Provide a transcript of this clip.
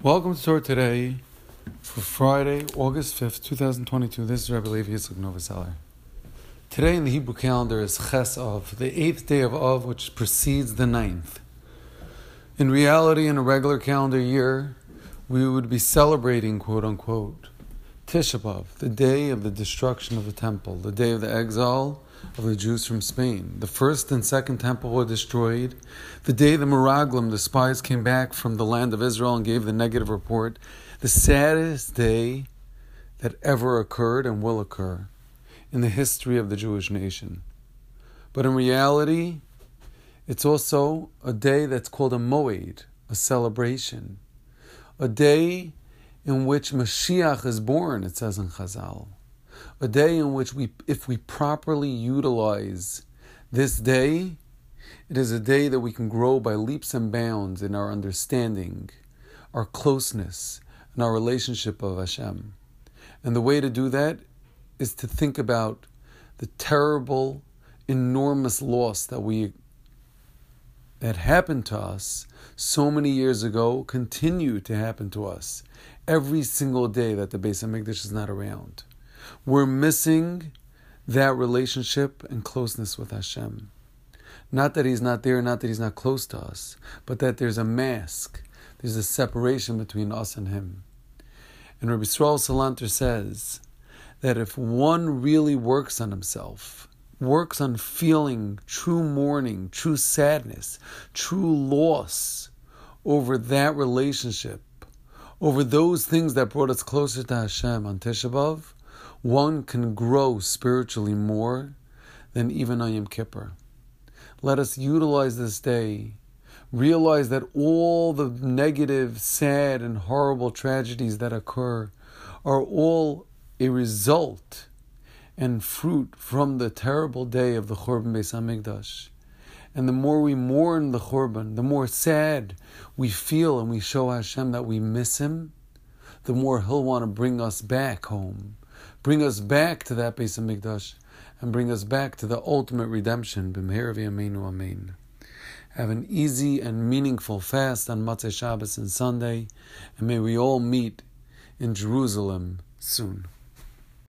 Welcome to Torah today for Friday, August 5th, 2022. This is Rabbi Levi Yitzchak Novoseller. Today in the Hebrew calendar is Ches Av, the eighth day of Av, which precedes the ninth. In reality, in a regular calendar year, we would be celebrating, quote unquote, Tisha the day of the destruction of the temple, the day of the exile of the Jews from Spain. The first and second temple were destroyed. The day the Meraglim, the spies, came back from the land of Israel and gave the negative report. The saddest day that ever occurred and will occur in the history of the Jewish nation. But in reality, it's also a day that's called a moed, a celebration, a day in which Mashiach is born, it says in Chazal a day in which we, if we properly utilize this day, it is a day that we can grow by leaps and bounds in our understanding, our closeness, and our relationship of Hashem. And the way to do that is to think about the terrible, enormous loss that we that happened to us so many years ago continue to happen to us every single day that the Beis Hamikdash is not around. We're missing that relationship and closeness with Hashem. Not that He's not there, not that He's not close to us, but that there's a mask, there's a separation between us and Him. And Rabbi Yisrael Salanter says that if one really works on himself, works on feeling true mourning, true sadness, true loss over that relationship, over those things that brought us closer to Hashem on Tisha B'Av, one can grow spiritually more than even on Yom Kippur. Let us utilize this day. Realize that all the negative, sad, and horrible tragedies that occur are all a result and fruit from the terrible day of the Churban Beis Hamikdash. And the more we mourn the Churban, the more sad we feel and we show Hashem that we miss Him, the more He'll want to bring us back home Bring us back to that Beis Hamikdash and bring us back to the ultimate redemption. B'meher v'yameinu amen. Have an easy and meaningful fast on Motzei Shabbos and Sunday, and may we all meet in Jerusalem soon.